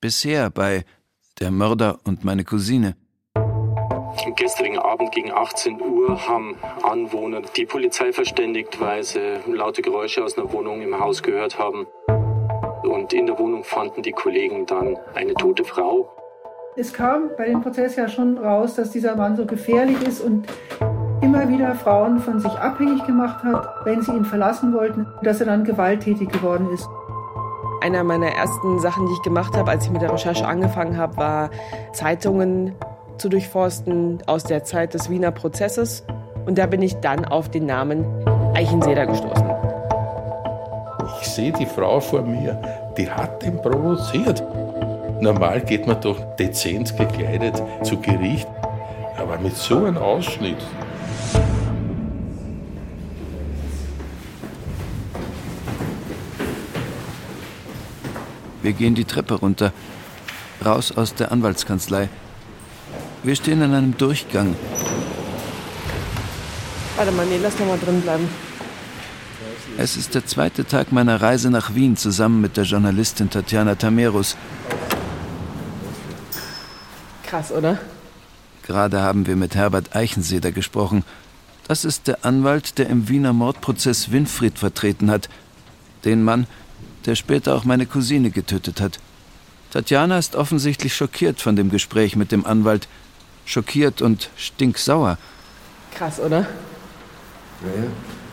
Bisher bei Der Mörder und meine Cousine. Am gestrigen Abend gegen 18 Uhr haben Anwohner die Polizei verständigt, weil sie laute Geräusche aus einer Wohnung im Haus gehört haben. Und in der Wohnung fanden die Kollegen dann eine tote Frau. Es kam bei dem Prozess ja schon raus, dass dieser Mann so gefährlich ist und immer wieder Frauen von sich abhängig gemacht hat, wenn sie ihn verlassen wollten, dass er dann gewalttätig geworden ist. Einer meiner ersten Sachen, die ich gemacht habe, als ich mit der Recherche angefangen habe, war Zeitungen zu durchforsten aus der Zeit des Wiener Prozesses. Und da bin ich dann auf den Namen Eichenseder gestoßen. Ich sehe die Frau vor mir, die hat ihn provoziert. Normal geht man doch dezent gekleidet zu Gericht, aber mit so einem Ausschnitt. Wir gehen die Treppe runter, raus aus der Anwaltskanzlei. Wir stehen in einem Durchgang. Warte mal, nee, lass noch mal drin bleiben. Es ist der zweite Tag meiner Reise nach Wien zusammen mit der Journalistin Tatjana Tamerus. Krass, oder? Gerade haben wir mit Herbert Eichenseder gesprochen. Das ist der Anwalt, der im Wiener Mordprozess Winfried vertreten hat. Den Mann, der später auch meine Cousine getötet hat. Tatjana ist offensichtlich schockiert von dem Gespräch mit dem Anwalt. Schockiert und stinksauer. Krass, oder?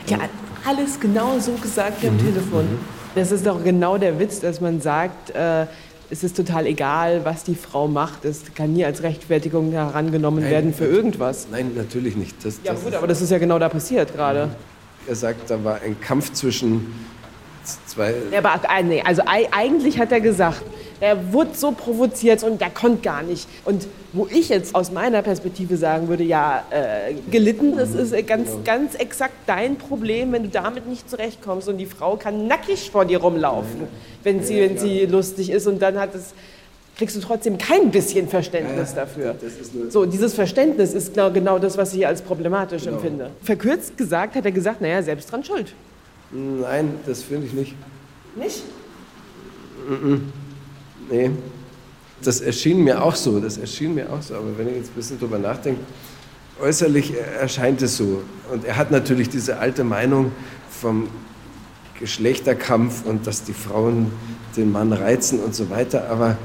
Ja, ja. alles genau so gesagt wie am Telefon. Das ist doch genau der Witz, dass man sagt, äh, es ist total egal, was die Frau macht. Es kann nie als Rechtfertigung herangenommen Nein, werden für irgendwas. Nein, natürlich nicht. Das, Ja das gut, aber das ist ja genau da passiert gerade. Er sagt, da war ein Kampf zwischen zwei. Ja, aber äh, nee, also ei- eigentlich hat er gesagt, er wurde so provoziert und der konnte gar nicht. Und wo ich jetzt aus meiner Perspektive sagen würde, ja, äh, gelitten, das ist äh, ganz, ganz exakt dein Problem, wenn du damit nicht zurechtkommst und die Frau kann nackig vor dir rumlaufen, wenn sie, wenn sie lustig ist und dann hat es kriegst du trotzdem kein bisschen Verständnis dafür. ist nur- So, dieses Verständnis ist genau, genau das, was ich als problematisch empfinde. Verkürzt gesagt hat er gesagt, naja, selbst dran schuld. Nein, das finde ich nicht. Nicht? Nee. Das erschien mir auch so, das erschien mir auch so. Aber wenn ich jetzt ein bisschen drüber nachdenke, äußerlich erscheint es so. Und er hat natürlich diese alte Meinung vom Geschlechterkampf und dass die Frauen den Mann reizen und so weiter. Aber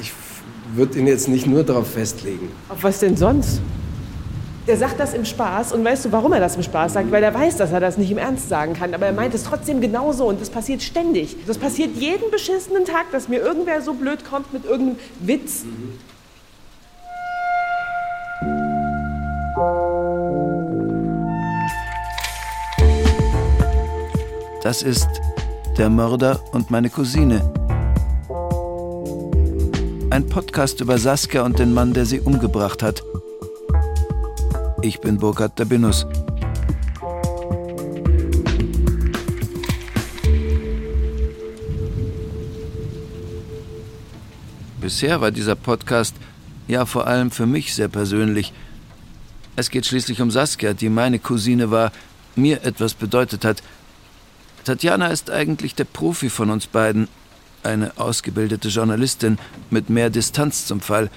ich würde ihn jetzt nicht nur darauf festlegen. Auf was denn sonst? Der sagt das im Spaß und weißt du, warum er das im Spaß sagt? Weil er weiß, dass er das nicht im Ernst sagen kann. Aber er meint es trotzdem genauso und das passiert ständig. Das passiert jeden beschissenen Tag, dass mir irgendwer so blöd kommt mit irgendeinem Witz. Das ist Der Mörder und meine Cousine. Ein Podcast über Saskia und den Mann, der sie umgebracht hat. Ich bin Burkhard Dabinus. Bisher war dieser Podcast ja vor allem für mich sehr persönlich. Es geht schließlich um Saskia, die meine Cousine war, mir etwas bedeutet hat. Tatjana ist eigentlich der Profi von uns beiden, eine ausgebildete Journalistin mit mehr Distanz zum Fall.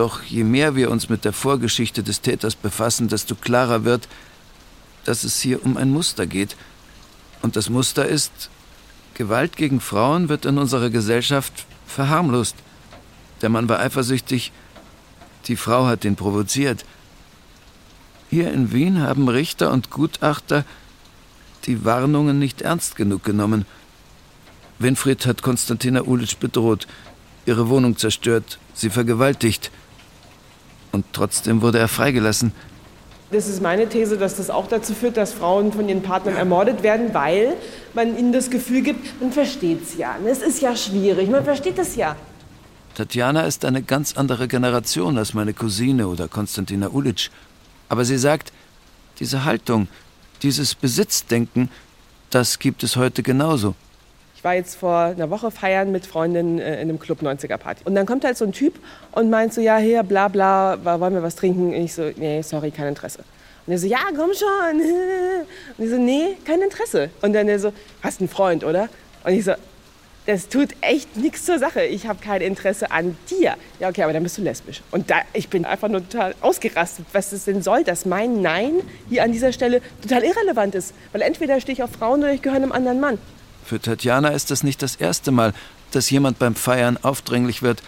Doch je mehr wir uns mit der Vorgeschichte des Täters befassen, desto klarer wird, dass es hier um ein Muster geht. Und das Muster ist, Gewalt gegen Frauen wird in unserer Gesellschaft verharmlost. Der Mann war eifersüchtig, die Frau hat ihn provoziert. Hier in Wien haben Richter und Gutachter die Warnungen nicht ernst genug genommen. Winfried hat Konstantina Ulitsch bedroht, ihre Wohnung zerstört, sie vergewaltigt. Und trotzdem wurde er freigelassen. Das ist meine These, dass das auch dazu führt, dass Frauen von ihren Partnern ermordet werden, weil man ihnen das Gefühl gibt, man versteht es ja. Es ist ja schwierig, man versteht es ja. Tatjana ist eine ganz andere Generation als meine Cousine oder Konstantina Ulitsch. Aber sie sagt, diese Haltung, dieses Besitzdenken, das gibt es heute genauso. Ich war jetzt vor einer Woche feiern mit Freundinnen äh, in einem Club 90er Party. Und dann kommt halt so ein Typ und meint so, ja, hier, bla bla, wollen wir was trinken? Und ich so, nee, sorry, kein Interesse. Und er so, ja, komm schon. Und ich so, nee, kein Interesse. Und dann er so, hast einen Freund, oder? Und ich so, das tut echt nichts zur Sache. Ich habe kein Interesse an dir. Ja, okay, aber dann bist du lesbisch. Und da, ich bin einfach nur total ausgerastet, was das denn soll, dass mein Nein hier an dieser Stelle total irrelevant ist. Weil entweder stehe ich auf Frauen oder ich gehöre einem anderen Mann. Für Tatjana ist das nicht das erste Mal, dass jemand beim Feiern aufdringlich wird.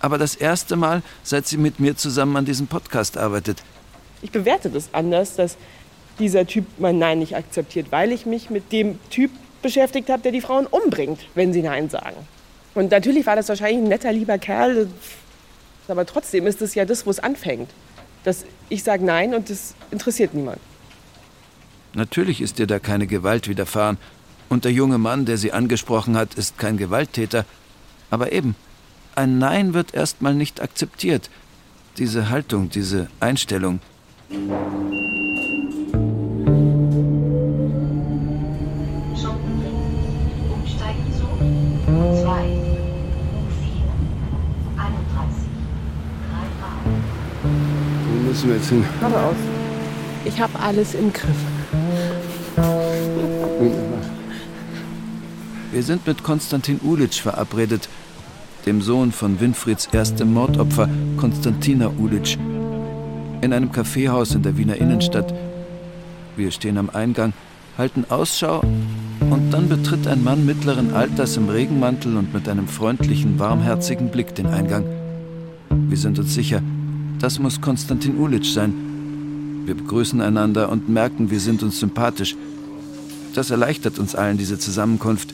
Aber das erste Mal, seit sie mit mir zusammen an diesem Podcast arbeitet. Ich bewerte das anders, dass dieser Typ mein Nein nicht akzeptiert, weil ich mich mit dem Typ beschäftigt habe, der die Frauen umbringt, wenn sie Nein sagen. Und natürlich war das wahrscheinlich ein netter, lieber Kerl, aber trotzdem ist es ja das, wo es anfängt. Dass ich sage Nein und das interessiert niemand. Natürlich ist dir da keine Gewalt widerfahren. Und der junge Mann, der sie angesprochen hat, ist kein Gewalttäter. Aber eben, ein Nein wird erstmal nicht akzeptiert. Diese Haltung, diese Einstellung. müssen wir jetzt hin? Geradeaus. Ich habe alles im Griff. Wir sind mit Konstantin Ulitsch verabredet, dem Sohn von Winfrieds erstem Mordopfer, Konstantina Ulitsch, in einem Kaffeehaus in der Wiener Innenstadt. Wir stehen am Eingang, halten Ausschau und dann betritt ein Mann mittleren Alters im Regenmantel und mit einem freundlichen, warmherzigen Blick den Eingang. Wir sind uns sicher, das muss Konstantin Ulitsch sein. Wir begrüßen einander und merken, wir sind uns sympathisch. Das erleichtert uns allen diese Zusammenkunft.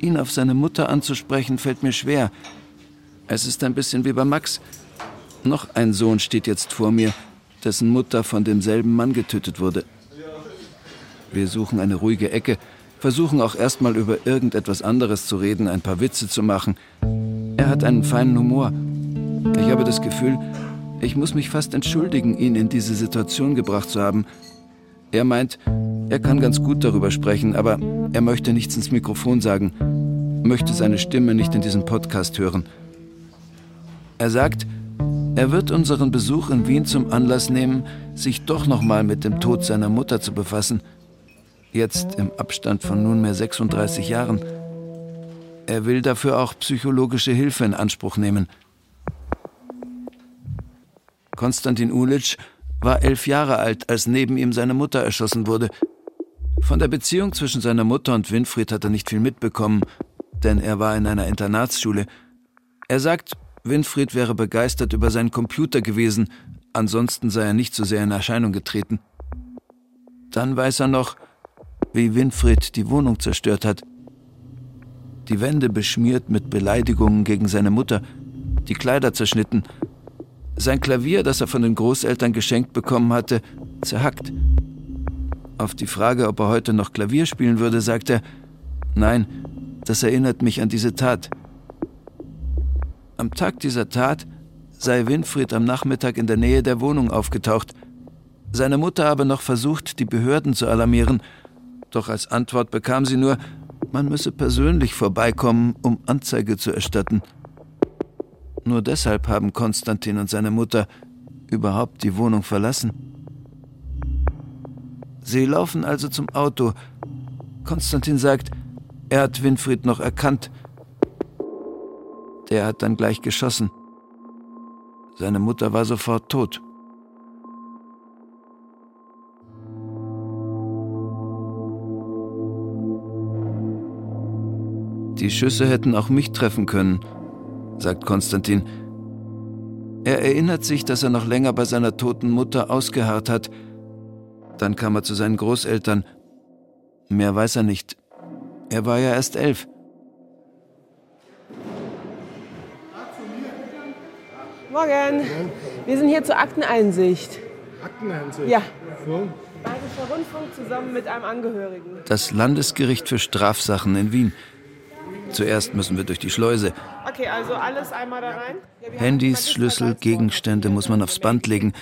Ihn auf seine Mutter anzusprechen, fällt mir schwer. Es ist ein bisschen wie bei Max. Noch ein Sohn steht jetzt vor mir, dessen Mutter von demselben Mann getötet wurde. Wir suchen eine ruhige Ecke, versuchen auch erstmal über irgendetwas anderes zu reden, ein paar Witze zu machen. Er hat einen feinen Humor ich habe das Gefühl, ich muss mich fast entschuldigen, ihn in diese Situation gebracht zu haben. Er meint, er kann ganz gut darüber sprechen, aber er möchte nichts ins Mikrofon sagen, möchte seine Stimme nicht in diesem Podcast hören. Er sagt, er wird unseren Besuch in Wien zum Anlass nehmen, sich doch nochmal mit dem Tod seiner Mutter zu befassen. Jetzt im Abstand von nunmehr 36 Jahren. Er will dafür auch psychologische Hilfe in Anspruch nehmen. Konstantin Ulitsch war elf Jahre alt, als neben ihm seine Mutter erschossen wurde. Von der Beziehung zwischen seiner Mutter und Winfried hat er nicht viel mitbekommen, denn er war in einer Internatsschule. Er sagt, Winfried wäre begeistert über seinen Computer gewesen, ansonsten sei er nicht so sehr in Erscheinung getreten. Dann weiß er noch, wie Winfried die Wohnung zerstört hat. Die Wände beschmiert mit Beleidigungen gegen seine Mutter, die Kleider zerschnitten sein Klavier, das er von den Großeltern geschenkt bekommen hatte, zerhackt. Auf die Frage, ob er heute noch Klavier spielen würde, sagt er, nein, das erinnert mich an diese Tat. Am Tag dieser Tat sei Winfried am Nachmittag in der Nähe der Wohnung aufgetaucht. Seine Mutter habe noch versucht, die Behörden zu alarmieren, doch als Antwort bekam sie nur, man müsse persönlich vorbeikommen, um Anzeige zu erstatten. Nur deshalb haben Konstantin und seine Mutter überhaupt die Wohnung verlassen. Sie laufen also zum Auto. Konstantin sagt, er hat Winfried noch erkannt. Der hat dann gleich geschossen. Seine Mutter war sofort tot. Die Schüsse hätten auch mich treffen können, sagt Konstantin. Er erinnert sich, dass er noch länger bei seiner toten Mutter ausgeharrt hat. Dann kam er zu seinen Großeltern. Mehr weiß er nicht. Er war ja erst elf. Morgen. Wir sind hier zur Akteneinsicht. Akteneinsicht? Ja. Bayerischer Rundfunk zusammen mit einem Angehörigen. Das Landesgericht für Strafsachen in Wien. Zuerst müssen wir durch die Schleuse. Okay, also alles einmal da rein. Ja, Handys, Schlüssel, Gegenstände muss man aufs Band legen.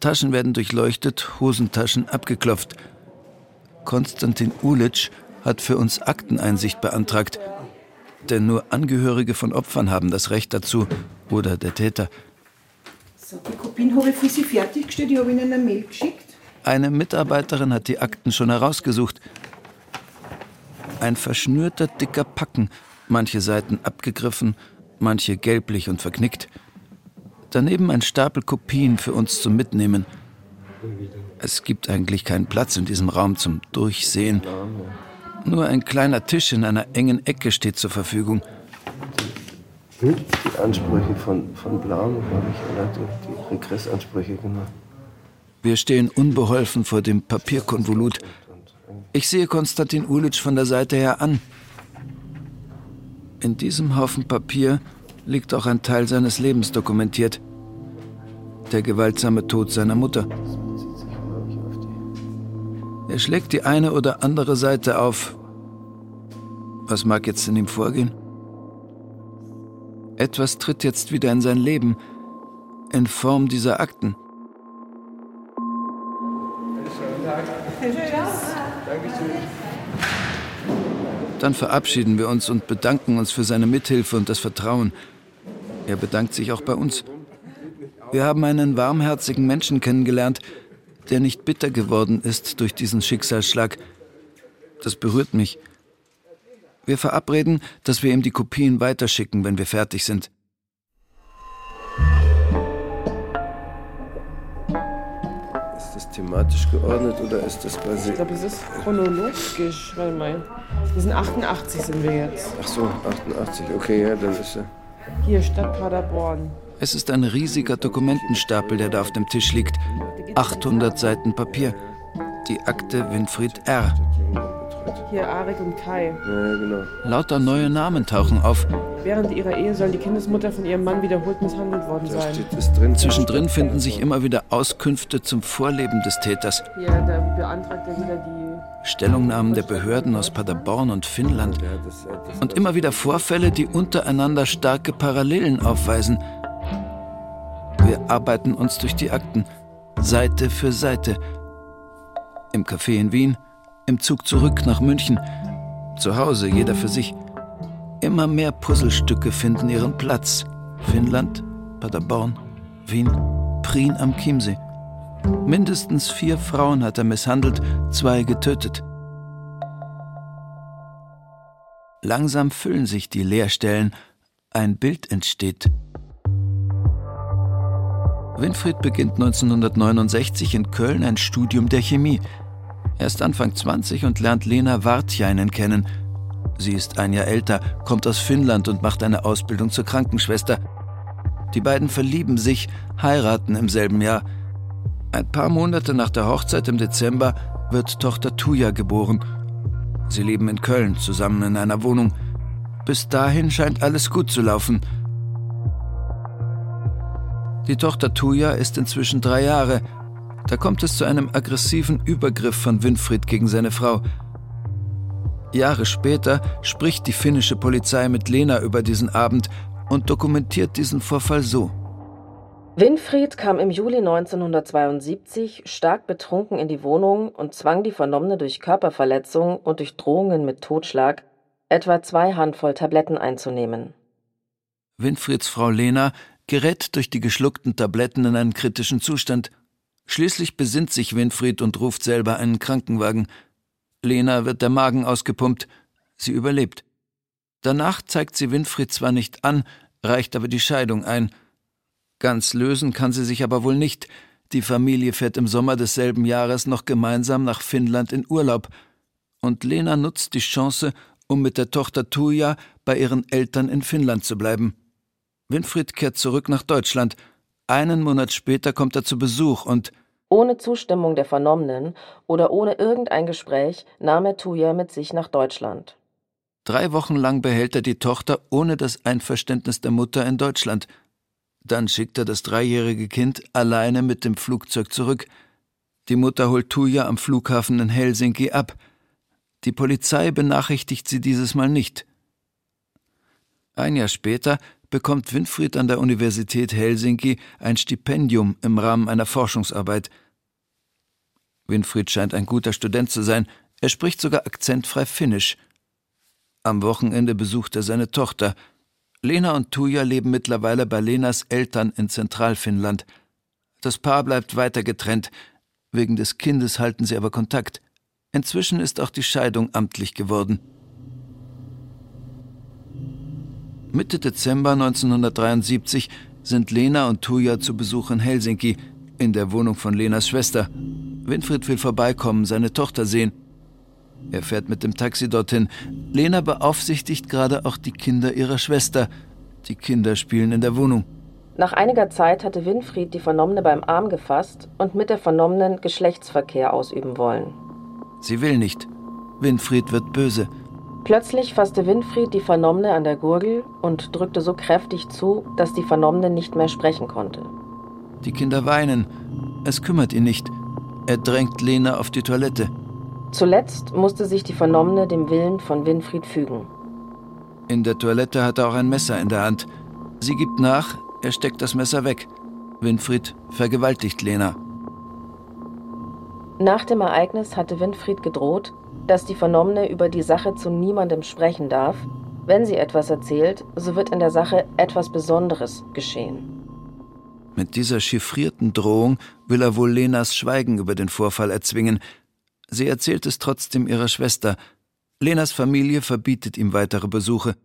Taschen werden durchleuchtet, Hosentaschen abgeklopft. Konstantin Ulitsch hat für uns Akteneinsicht beantragt. Denn nur Angehörige von Opfern haben das Recht dazu oder der Täter. So, die Kopien habe ich für Sie fertiggestellt, die habe ich Ihnen eine Mail geschickt. Eine Mitarbeiterin hat die Akten schon herausgesucht. ein verschnürter dicker Packen, manche Seiten abgegriffen, manche gelblich und verknickt. Daneben ein Stapel Kopien für uns zum Mitnehmen. Es gibt eigentlich keinen Platz in diesem Raum zum Durchsehen. Nur ein kleiner Tisch in einer engen Ecke steht zur Verfügung. Die Ansprüche von, von Blaum, glaube ich, oder die, Regressansprüche, genau. Wir stehen unbeholfen vor dem Papierkonvolut. Ich sehe Konstantin Ulitsch von der Seite her an. In diesem Haufen Papier liegt auch ein Teil seines Lebens dokumentiert. Der gewaltsame Tod seiner Mutter. Er schlägt die eine oder andere Seite auf. Was mag jetzt in ihm vorgehen? Etwas tritt jetzt wieder in sein Leben, in Form dieser Akten. Dann verabschieden wir uns und bedanken uns für seine Mithilfe und das Vertrauen. Er bedankt sich auch bei uns. Wir haben einen warmherzigen Menschen kennengelernt, der nicht bitter geworden ist durch diesen Schicksalsschlag. Das berührt mich. Wir verabreden, dass wir ihm die Kopien weiterschicken, wenn wir fertig sind. Ist das thematisch geordnet oder ist das quasi. Ich glaube, es ist chronologisch. Warte mal. Wir sind 88 sind wir jetzt. Ach so, 88, okay, ja, dann ist er. Hier, Stadt Paderborn. Es ist ein riesiger Dokumentenstapel, der da auf dem Tisch liegt. 800 Seiten Papier. Die Akte Winfried R. Hier Arik und Kai. Ja, genau. Lauter neue Namen tauchen auf. Während ihrer Ehe soll die Kindesmutter von ihrem Mann wiederholt misshandelt worden sein. steht. Zwischendrin finden sich immer wieder Auskünfte zum Vorleben des Täters. Hier, da beantragt er wieder die. Stellungnahmen der Behörden aus Paderborn und Finnland. Und immer wieder Vorfälle, die untereinander starke Parallelen aufweisen. Wir arbeiten uns durch die Akten, Seite für Seite. Im Café in Wien, im Zug zurück nach München, zu Hause jeder für sich. Immer mehr Puzzlestücke finden ihren Platz. Finnland, Paderborn, Wien, Prien am Chiemsee. Mindestens vier Frauen hat er misshandelt, zwei getötet. Langsam füllen sich die Leerstellen, ein Bild entsteht. Winfried beginnt 1969 in Köln ein Studium der Chemie. Er ist Anfang 20 und lernt Lena Wartjainen kennen. Sie ist ein Jahr älter, kommt aus Finnland und macht eine Ausbildung zur Krankenschwester. Die beiden verlieben sich, heiraten im selben Jahr. Ein paar Monate nach der Hochzeit im Dezember wird Tochter Tuja geboren. Sie leben in Köln zusammen in einer Wohnung. Bis dahin scheint alles gut zu laufen. Die Tochter Tuja ist inzwischen drei Jahre. Da kommt es zu einem aggressiven Übergriff von Winfried gegen seine Frau. Jahre später spricht die finnische Polizei mit Lena über diesen Abend und dokumentiert diesen Vorfall so. Winfried kam im Juli 1972 stark betrunken in die Wohnung und zwang die Vernommene durch Körperverletzung und durch Drohungen mit Totschlag, etwa zwei Handvoll Tabletten einzunehmen. Winfrieds Frau Lena gerät durch die geschluckten Tabletten in einen kritischen Zustand. Schließlich besinnt sich Winfried und ruft selber einen Krankenwagen. Lena wird der Magen ausgepumpt. Sie überlebt. Danach zeigt sie Winfried zwar nicht an, reicht aber die Scheidung ein. Ganz lösen kann sie sich aber wohl nicht. Die Familie fährt im Sommer desselben Jahres noch gemeinsam nach Finnland in Urlaub. Und Lena nutzt die Chance, um mit der Tochter Tuja bei ihren Eltern in Finnland zu bleiben. Winfried kehrt zurück nach Deutschland. Einen Monat später kommt er zu Besuch und Ohne Zustimmung der Vernommenen oder ohne irgendein Gespräch nahm er Tuja mit sich nach Deutschland. drei Wochen lang behält er die Tochter ohne das Einverständnis der Mutter in Deutschland. Dann schickt er das dreijährige Kind alleine mit dem Flugzeug zurück. Die Mutter holt Tuja am Flughafen in Helsinki ab. Die Polizei benachrichtigt sie dieses Mal nicht. Ein Jahr später bekommt Winfried an der Universität Helsinki ein Stipendium im Rahmen einer Forschungsarbeit. Winfried scheint ein guter Student zu sein, er spricht sogar akzentfrei Finnisch. Am Wochenende besucht er seine Tochter. Lena und Tuja leben mittlerweile bei Lenas Eltern in Zentralfinnland. Das Paar bleibt weiter getrennt. Wegen des Kindes halten sie aber Kontakt. Inzwischen ist auch die Scheidung amtlich geworden. Mitte Dezember 1973 sind Lena und Tuja zu Besuch in Helsinki, in der Wohnung von Lenas Schwester. Winfried will vorbeikommen, seine Tochter sehen. Er fährt mit dem Taxi dorthin. Lena beaufsichtigt gerade auch die Kinder ihrer Schwester. Die Kinder spielen in der Wohnung. Nach einiger Zeit hatte Winfried die Vernommene beim Arm gefasst und mit der Vernommenen Geschlechtsverkehr ausüben wollen. Sie will nicht. Winfried wird böse. Plötzlich fasste Winfried die Vernommene an der Gurgel und drückte so kräftig zu, dass die Vernommene nicht mehr sprechen konnte. Die Kinder weinen. Es kümmert ihn nicht. Er drängt Lena auf die Toilette. Zuletzt musste sich die Vernommene dem Willen von Winfried fügen. In der Toilette hat er auch ein Messer in der Hand. Sie gibt nach, er steckt das Messer weg. Winfried vergewaltigt Lena. Nach dem Ereignis hatte Winfried gedroht, dass die Vernommene über die Sache zu niemandem sprechen darf. Wenn sie etwas erzählt, so wird in der Sache etwas Besonderes geschehen. Mit dieser chiffrierten Drohung will er wohl Lenas Schweigen über den Vorfall erzwingen. Sie erzählt es trotzdem ihrer Schwester. Lenas Familie verbietet ihm weitere Besuche.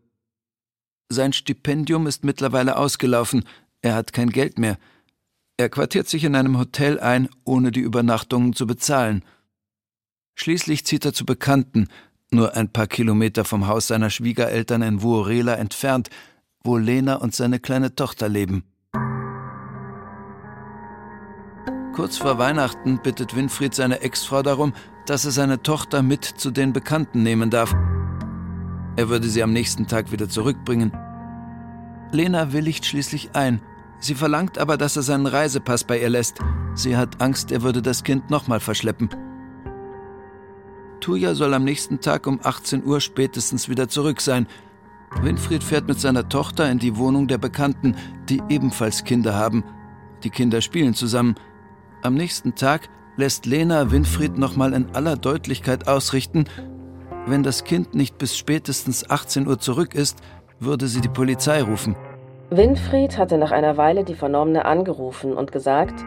Sein Stipendium ist mittlerweile ausgelaufen, er hat kein Geld mehr. Er quartiert sich in einem Hotel ein, ohne die Übernachtungen zu bezahlen. Schließlich zieht er zu Bekannten, nur ein paar Kilometer vom Haus seiner Schwiegereltern in Vuorela entfernt, wo Lena und seine kleine Tochter leben. Kurz vor Weihnachten bittet Winfried seine Ex-Frau darum, dass er seine Tochter mit zu den Bekannten nehmen darf. Er würde sie am nächsten Tag wieder zurückbringen. Lena willigt schließlich ein. Sie verlangt aber, dass er seinen Reisepass bei ihr lässt. Sie hat Angst, er würde das Kind nochmal verschleppen. Tuja soll am nächsten Tag um 18 Uhr spätestens wieder zurück sein. Winfried fährt mit seiner Tochter in die Wohnung der Bekannten, die ebenfalls Kinder haben. Die Kinder spielen zusammen. Am nächsten Tag lässt Lena Winfried nochmal in aller Deutlichkeit ausrichten, wenn das Kind nicht bis spätestens 18 Uhr zurück ist, würde sie die Polizei rufen. Winfried hatte nach einer Weile die Vernommene angerufen und gesagt,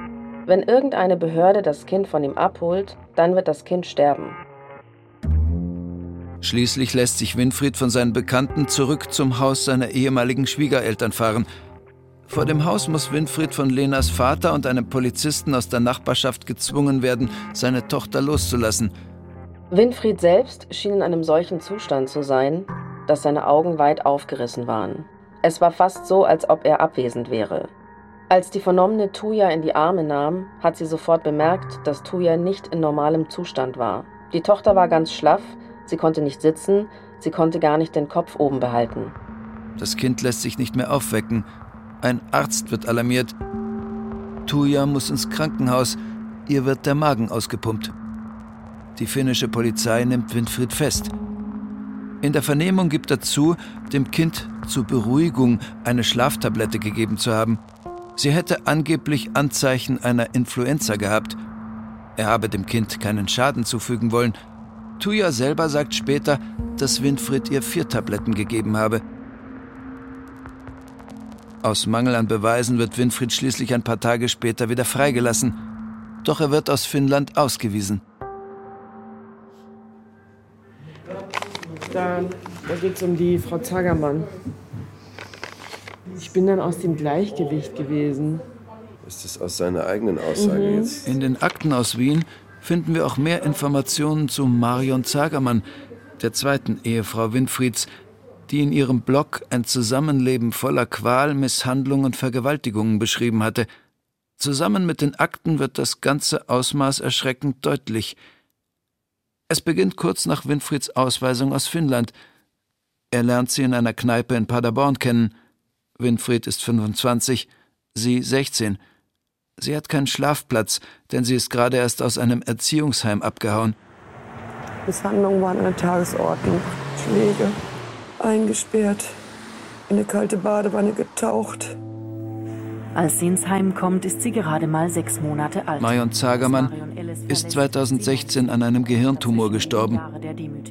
wenn irgendeine Behörde das Kind von ihm abholt, dann wird das Kind sterben. Schließlich lässt sich Winfried von seinen Bekannten zurück zum Haus seiner ehemaligen Schwiegereltern fahren. Vor dem Haus muss Winfried von Lenas Vater und einem Polizisten aus der Nachbarschaft gezwungen werden, seine Tochter loszulassen. Winfried selbst schien in einem solchen Zustand zu sein, dass seine Augen weit aufgerissen waren. Es war fast so, als ob er abwesend wäre. Als die Vernommene Tuja in die Arme nahm, hat sie sofort bemerkt, dass Tuja nicht in normalem Zustand war. Die Tochter war ganz schlaff, sie konnte nicht sitzen, sie konnte gar nicht den Kopf oben behalten. Das Kind lässt sich nicht mehr aufwecken. Ein Arzt wird alarmiert. Tuja muss ins Krankenhaus, ihr wird der Magen ausgepumpt. Die finnische Polizei nimmt Winfried fest. In der Vernehmung gibt er zu, dem Kind zur Beruhigung eine Schlaftablette gegeben zu haben. Sie hätte angeblich Anzeichen einer Influenza gehabt. Er habe dem Kind keinen Schaden zufügen wollen. Tuja selber sagt später, dass Winfried ihr vier Tabletten gegeben habe. Aus Mangel an Beweisen wird Winfried schließlich ein paar Tage später wieder freigelassen. Doch er wird aus Finnland ausgewiesen. Da, da geht es um die Frau Zagermann. Ich bin dann aus dem Gleichgewicht gewesen. Ist das aus seiner eigenen Aussage mhm. jetzt? In den Akten aus Wien finden wir auch mehr Informationen zu Marion Zagermann, der zweiten Ehefrau Winfrieds, die in ihrem Blog ein Zusammenleben voller Qual, Misshandlung und Vergewaltigungen beschrieben hatte. Zusammen mit den Akten wird das ganze Ausmaß erschreckend deutlich. Es beginnt kurz nach Winfrieds Ausweisung aus Finnland. Er lernt sie in einer Kneipe in Paderborn kennen. Winfried ist 25, sie 16. Sie hat keinen Schlafplatz, denn sie ist gerade erst aus einem Erziehungsheim abgehauen. Misshandlungen waren an der Tagesordnung. Schläge, eingesperrt, in eine kalte Badewanne getaucht. Als sie ins Heim kommt, ist sie gerade mal sechs Monate alt. Marion Zagermann ist 2016 an einem Gehirntumor gestorben.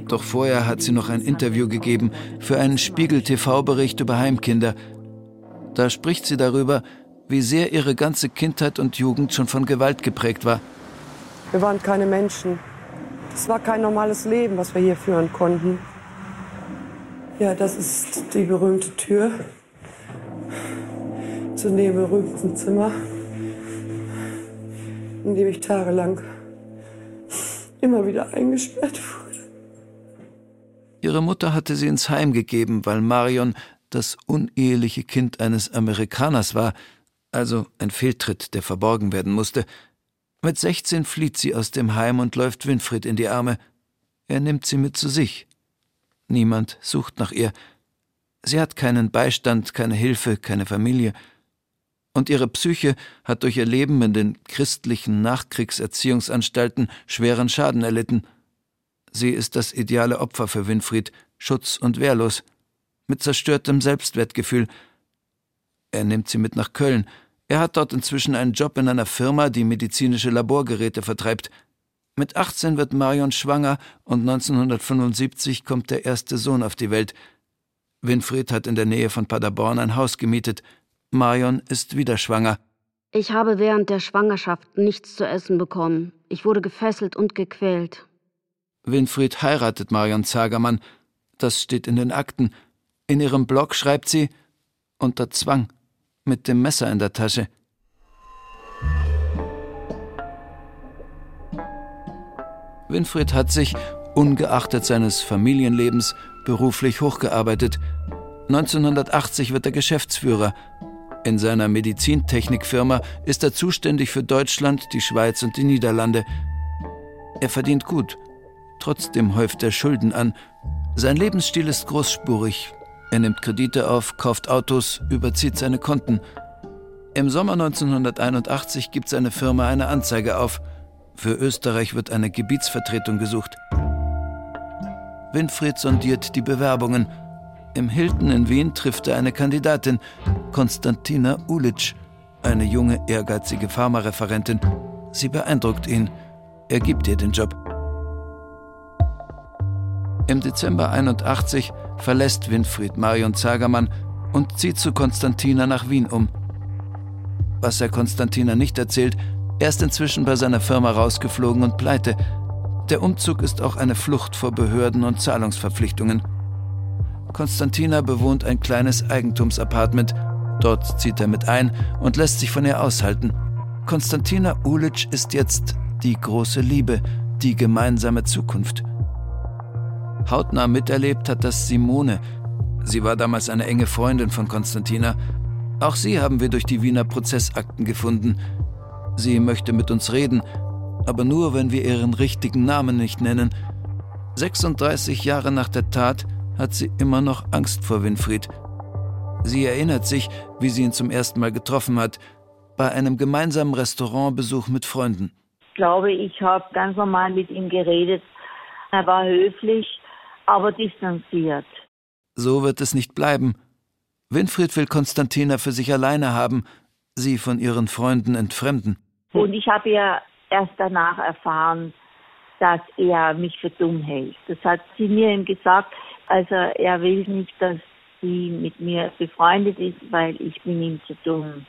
Doch vorher hat sie noch ein Interview gegeben für einen Spiegel-TV-Bericht über Heimkinder. Da spricht sie darüber, wie sehr ihre ganze Kindheit und Jugend schon von Gewalt geprägt war. Wir waren keine Menschen. Es war kein normales Leben, was wir hier führen konnten. Ja, das ist die berühmte Tür zu dem berühmten Zimmer, in dem ich tagelang immer wieder eingesperrt wurde. Ihre Mutter hatte sie ins Heim gegeben, weil Marion das uneheliche Kind eines Amerikaners war, also ein Fehltritt, der verborgen werden musste. Mit 16 flieht sie aus dem Heim und läuft Winfried in die Arme. Er nimmt sie mit zu sich. Niemand sucht nach ihr. Sie hat keinen Beistand, keine Hilfe, keine Familie. Und ihre Psyche hat durch ihr Leben in den christlichen Nachkriegserziehungsanstalten schweren Schaden erlitten. Sie ist das ideale Opfer für Winfried, schutz- und wehrlos, mit zerstörtem Selbstwertgefühl. Er nimmt sie mit nach Köln. Er hat dort inzwischen einen Job in einer Firma, die medizinische Laborgeräte vertreibt. Mit 18 wird Marion schwanger und 1975 kommt der erste Sohn auf die Welt. Winfried hat in der Nähe von Paderborn ein Haus gemietet. Marion ist wieder schwanger. Ich habe während der Schwangerschaft nichts zu essen bekommen. Ich wurde gefesselt und gequält. Winfried heiratet Marion Zagermann. Das steht in den Akten. In ihrem Blog schreibt sie unter Zwang, mit dem Messer in der Tasche. Winfried hat sich, ungeachtet seines Familienlebens, beruflich hochgearbeitet. 1980 wird er Geschäftsführer. In seiner Medizintechnikfirma ist er zuständig für Deutschland, die Schweiz und die Niederlande. Er verdient gut. Trotzdem häuft er Schulden an. Sein Lebensstil ist großspurig. Er nimmt Kredite auf, kauft Autos, überzieht seine Konten. Im Sommer 1981 gibt seine Firma eine Anzeige auf. Für Österreich wird eine Gebietsvertretung gesucht. Winfried sondiert die Bewerbungen. Im Hilton in Wien trifft er eine Kandidatin, Konstantina Ulic, eine junge, ehrgeizige Pharmareferentin. Sie beeindruckt ihn. Er gibt ihr den Job. Im Dezember 81 verlässt Winfried Marion Zagermann und zieht zu Konstantina nach Wien um. Was er Konstantina nicht erzählt, er ist inzwischen bei seiner Firma rausgeflogen und pleite. Der Umzug ist auch eine Flucht vor Behörden und Zahlungsverpflichtungen. Konstantina bewohnt ein kleines Eigentumsapartment. Dort zieht er mit ein und lässt sich von ihr aushalten. Konstantina Ulic ist jetzt die große Liebe, die gemeinsame Zukunft. Hautnah miterlebt hat das Simone. Sie war damals eine enge Freundin von Konstantina. Auch sie haben wir durch die Wiener Prozessakten gefunden. Sie möchte mit uns reden, aber nur, wenn wir ihren richtigen Namen nicht nennen. 36 Jahre nach der Tat hat sie immer noch Angst vor Winfried. Sie erinnert sich, wie sie ihn zum ersten Mal getroffen hat, bei einem gemeinsamen Restaurantbesuch mit Freunden. Ich glaube, ich habe ganz normal mit ihm geredet. Er war höflich, aber distanziert. So wird es nicht bleiben. Winfried will Konstantina für sich alleine haben, sie von ihren Freunden entfremden. Und ich habe ja erst danach erfahren, dass er mich für dumm hält. Das hat sie mir ihm gesagt. Also er will nicht, dass sie mit mir befreundet ist, weil ich bin ihm zu dumm.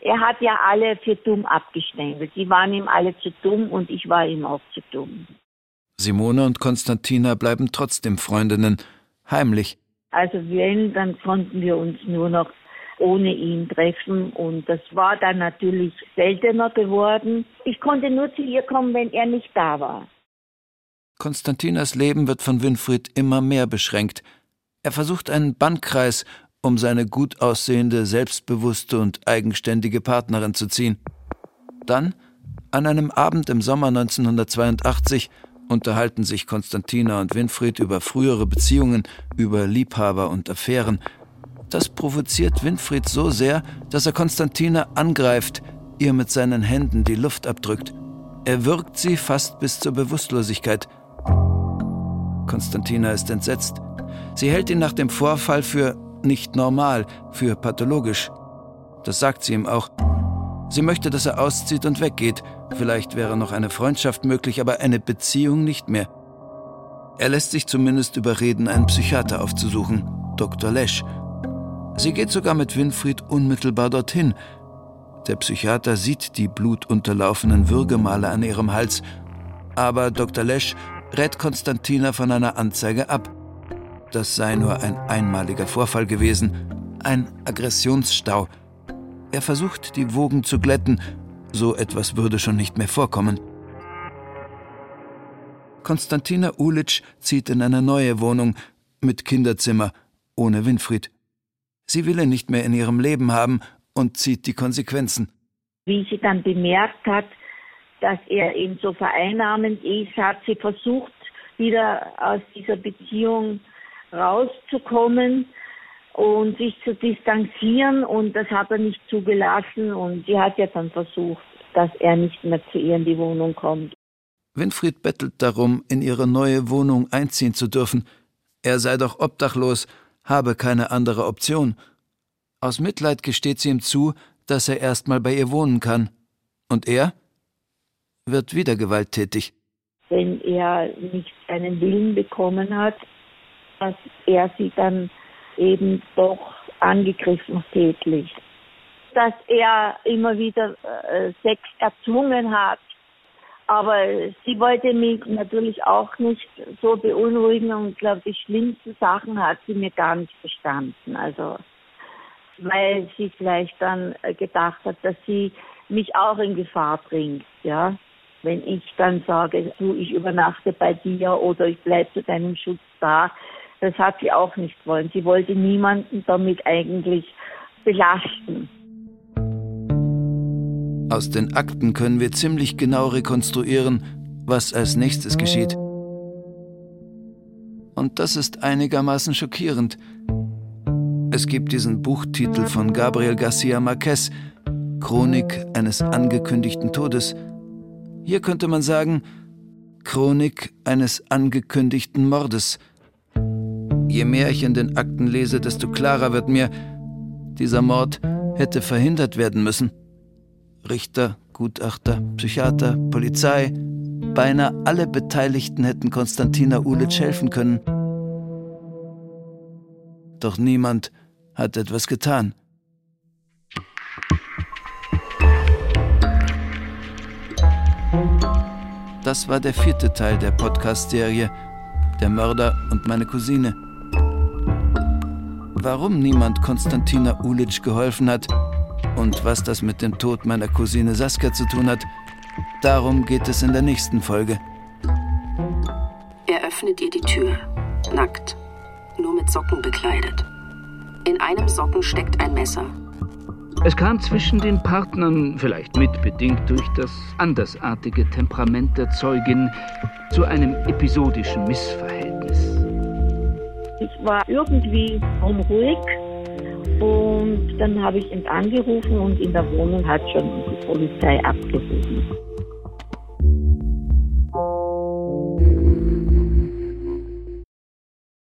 Er hat ja alle für dumm abgestempelt. Die waren ihm alle zu dumm und ich war ihm auch zu dumm. Simone und Konstantina bleiben trotzdem Freundinnen, heimlich. Also wenn, dann konnten wir uns nur noch ohne ihn treffen und das war dann natürlich seltener geworden. Ich konnte nur zu ihr kommen, wenn er nicht da war. Konstantinas Leben wird von Winfried immer mehr beschränkt. Er versucht einen Bannkreis, um seine gut aussehende, selbstbewusste und eigenständige Partnerin zu ziehen. Dann, an einem Abend im Sommer 1982, unterhalten sich Konstantina und Winfried über frühere Beziehungen, über Liebhaber und Affären. Das provoziert Winfried so sehr, dass er Konstantina angreift, ihr mit seinen Händen die Luft abdrückt. Er wirkt sie fast bis zur Bewusstlosigkeit. Konstantina ist entsetzt. Sie hält ihn nach dem Vorfall für nicht normal, für pathologisch. Das sagt sie ihm auch. Sie möchte, dass er auszieht und weggeht. Vielleicht wäre noch eine Freundschaft möglich, aber eine Beziehung nicht mehr. Er lässt sich zumindest überreden, einen Psychiater aufzusuchen, Dr. Lesch. Sie geht sogar mit Winfried unmittelbar dorthin. Der Psychiater sieht die blutunterlaufenen Würgemale an ihrem Hals, aber Dr. Lesch rät Konstantina von einer Anzeige ab. das sei nur ein einmaliger Vorfall gewesen, ein Aggressionsstau. Er versucht, die Wogen zu glätten, so etwas würde schon nicht mehr vorkommen. Konstantina Ulic zieht in eine neue Wohnung mit Kinderzimmer, ohne Winfried. Sie will ihn nicht mehr in ihrem Leben haben und zieht die Konsequenzen. Wie sie dann bemerkt hat, dass er eben so vereinnahmend ist, hat sie versucht, wieder aus dieser Beziehung rauszukommen und sich zu distanzieren und das hat er nicht zugelassen und sie hat ja dann versucht, dass er nicht mehr zu ihr in die Wohnung kommt. Winfried bettelt darum, in ihre neue Wohnung einziehen zu dürfen. Er sei doch obdachlos, habe keine andere Option. Aus Mitleid gesteht sie ihm zu, dass er erst mal bei ihr wohnen kann. Und er wird wieder gewalttätig. Wenn er nicht seinen Willen bekommen hat, dass er sie dann eben doch angegriffen tätlich. Dass er immer wieder äh, Sex erzwungen hat. Aber sie wollte mich natürlich auch nicht so beunruhigen und glaube, die schlimmsten Sachen hat sie mir gar nicht verstanden. Also, weil sie vielleicht dann äh, gedacht hat, dass sie mich auch in Gefahr bringt, ja. Wenn ich dann sage, du, ich übernachte bei dir oder ich bleibe zu deinem Schutz da, das hat sie auch nicht wollen. Sie wollte niemanden damit eigentlich belasten. Aus den Akten können wir ziemlich genau rekonstruieren, was als nächstes geschieht. Und das ist einigermaßen schockierend. Es gibt diesen Buchtitel von Gabriel Garcia Marquez, Chronik eines angekündigten Todes. Hier könnte man sagen, Chronik eines angekündigten Mordes. Je mehr ich in den Akten lese, desto klarer wird mir, dieser Mord hätte verhindert werden müssen. Richter, Gutachter, Psychiater, Polizei, beinahe alle Beteiligten hätten Konstantina Ulic helfen können. Doch niemand hat etwas getan. Das war der vierte Teil der Podcast-Serie Der Mörder und meine Cousine. Warum niemand Konstantina Ulic geholfen hat und was das mit dem Tod meiner Cousine Saskia zu tun hat, darum geht es in der nächsten Folge. Er öffnet ihr die Tür, nackt, nur mit Socken bekleidet. In einem Socken steckt ein Messer. Es kam zwischen den Partnern, vielleicht mitbedingt durch das andersartige Temperament der Zeugin, zu einem episodischen Missverhältnis. War irgendwie unruhig und dann habe ich ihn angerufen und in der Wohnung hat schon die Polizei abgehoben.